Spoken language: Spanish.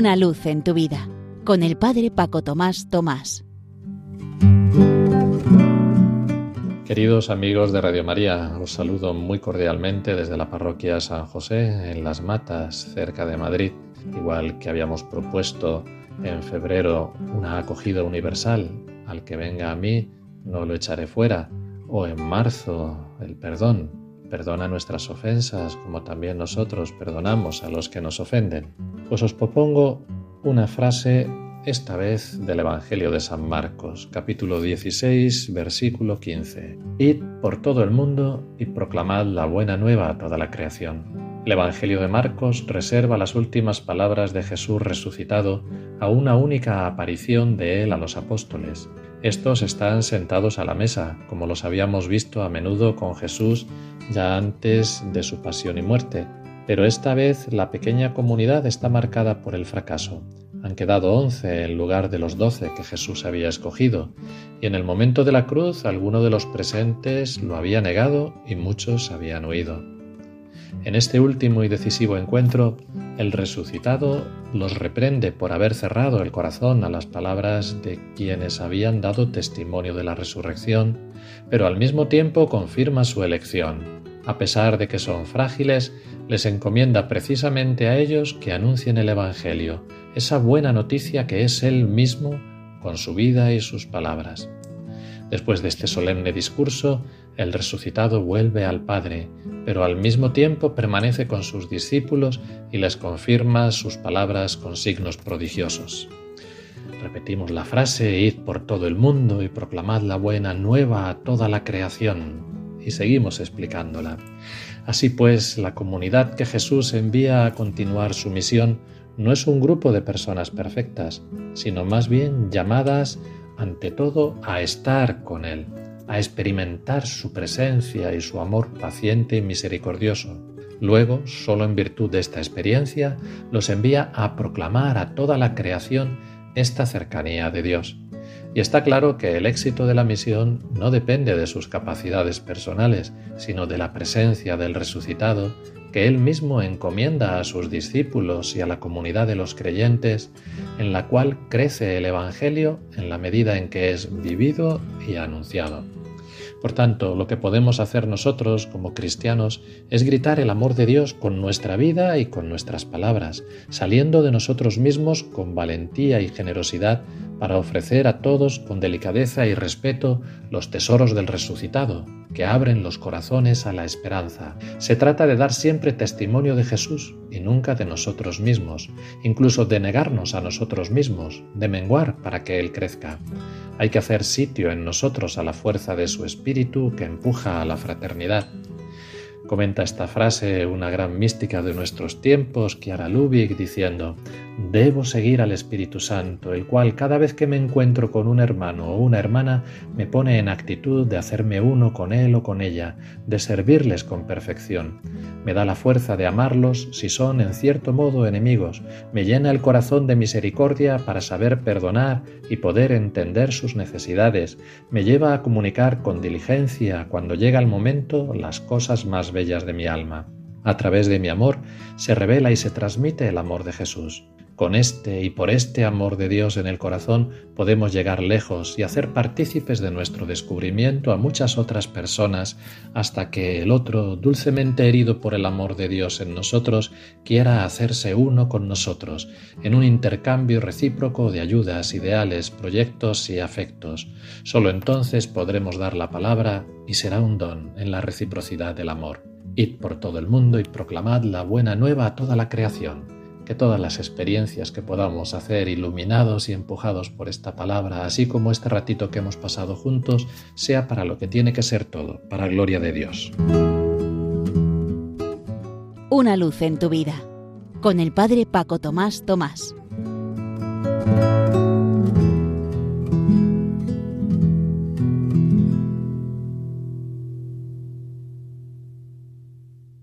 Una luz en tu vida con el Padre Paco Tomás Tomás. Queridos amigos de Radio María, os saludo muy cordialmente desde la parroquia San José en Las Matas, cerca de Madrid, igual que habíamos propuesto en febrero una acogida universal, al que venga a mí no lo echaré fuera, o en marzo el perdón, perdona nuestras ofensas como también nosotros perdonamos a los que nos ofenden. Pues os propongo una frase esta vez del Evangelio de San Marcos, capítulo 16, versículo 15. Id por todo el mundo y proclamad la buena nueva a toda la creación. El Evangelio de Marcos reserva las últimas palabras de Jesús resucitado a una única aparición de él a los apóstoles. Estos están sentados a la mesa, como los habíamos visto a menudo con Jesús ya antes de su pasión y muerte, pero esta vez la pequeña comunidad está marcada por el fracaso. Han quedado once en lugar de los doce que Jesús había escogido, y en el momento de la cruz alguno de los presentes lo había negado y muchos habían huido. En este último y decisivo encuentro, el resucitado los reprende por haber cerrado el corazón a las palabras de quienes habían dado testimonio de la resurrección, pero al mismo tiempo confirma su elección. A pesar de que son frágiles, les encomienda precisamente a ellos que anuncien el Evangelio, esa buena noticia que es Él mismo con su vida y sus palabras. Después de este solemne discurso, el resucitado vuelve al Padre, pero al mismo tiempo permanece con sus discípulos y les confirma sus palabras con signos prodigiosos. Repetimos la frase, id por todo el mundo y proclamad la buena nueva a toda la creación, y seguimos explicándola. Así pues, la comunidad que Jesús envía a continuar su misión no es un grupo de personas perfectas, sino más bien llamadas ante todo a estar con Él, a experimentar su presencia y su amor paciente y misericordioso. Luego, solo en virtud de esta experiencia, los envía a proclamar a toda la creación esta cercanía de Dios. Y está claro que el éxito de la misión no depende de sus capacidades personales, sino de la presencia del resucitado que él mismo encomienda a sus discípulos y a la comunidad de los creyentes, en la cual crece el Evangelio en la medida en que es vivido y anunciado. Por tanto, lo que podemos hacer nosotros como cristianos es gritar el amor de Dios con nuestra vida y con nuestras palabras, saliendo de nosotros mismos con valentía y generosidad para ofrecer a todos con delicadeza y respeto los tesoros del resucitado, que abren los corazones a la esperanza. Se trata de dar siempre testimonio de Jesús y nunca de nosotros mismos, incluso de negarnos a nosotros mismos, de menguar para que Él crezca. Hay que hacer sitio en nosotros a la fuerza de su espíritu que empuja a la fraternidad. Comenta esta frase una gran mística de nuestros tiempos, Chiara Lubick, diciendo, Debo seguir al Espíritu Santo, el cual cada vez que me encuentro con un hermano o una hermana me pone en actitud de hacerme uno con él o con ella, de servirles con perfección. Me da la fuerza de amarlos si son en cierto modo enemigos, me llena el corazón de misericordia para saber perdonar y poder entender sus necesidades, me lleva a comunicar con diligencia cuando llega el momento las cosas más bellas de mi alma. A través de mi amor se revela y se transmite el amor de Jesús. Con este y por este amor de Dios en el corazón podemos llegar lejos y hacer partícipes de nuestro descubrimiento a muchas otras personas hasta que el otro, dulcemente herido por el amor de Dios en nosotros, quiera hacerse uno con nosotros, en un intercambio recíproco de ayudas, ideales, proyectos y afectos. Solo entonces podremos dar la palabra y será un don en la reciprocidad del amor. Id por todo el mundo y proclamad la buena nueva a toda la creación que todas las experiencias que podamos hacer iluminados y empujados por esta palabra, así como este ratito que hemos pasado juntos, sea para lo que tiene que ser todo, para gloria de Dios. Una luz en tu vida, con el Padre Paco Tomás Tomás.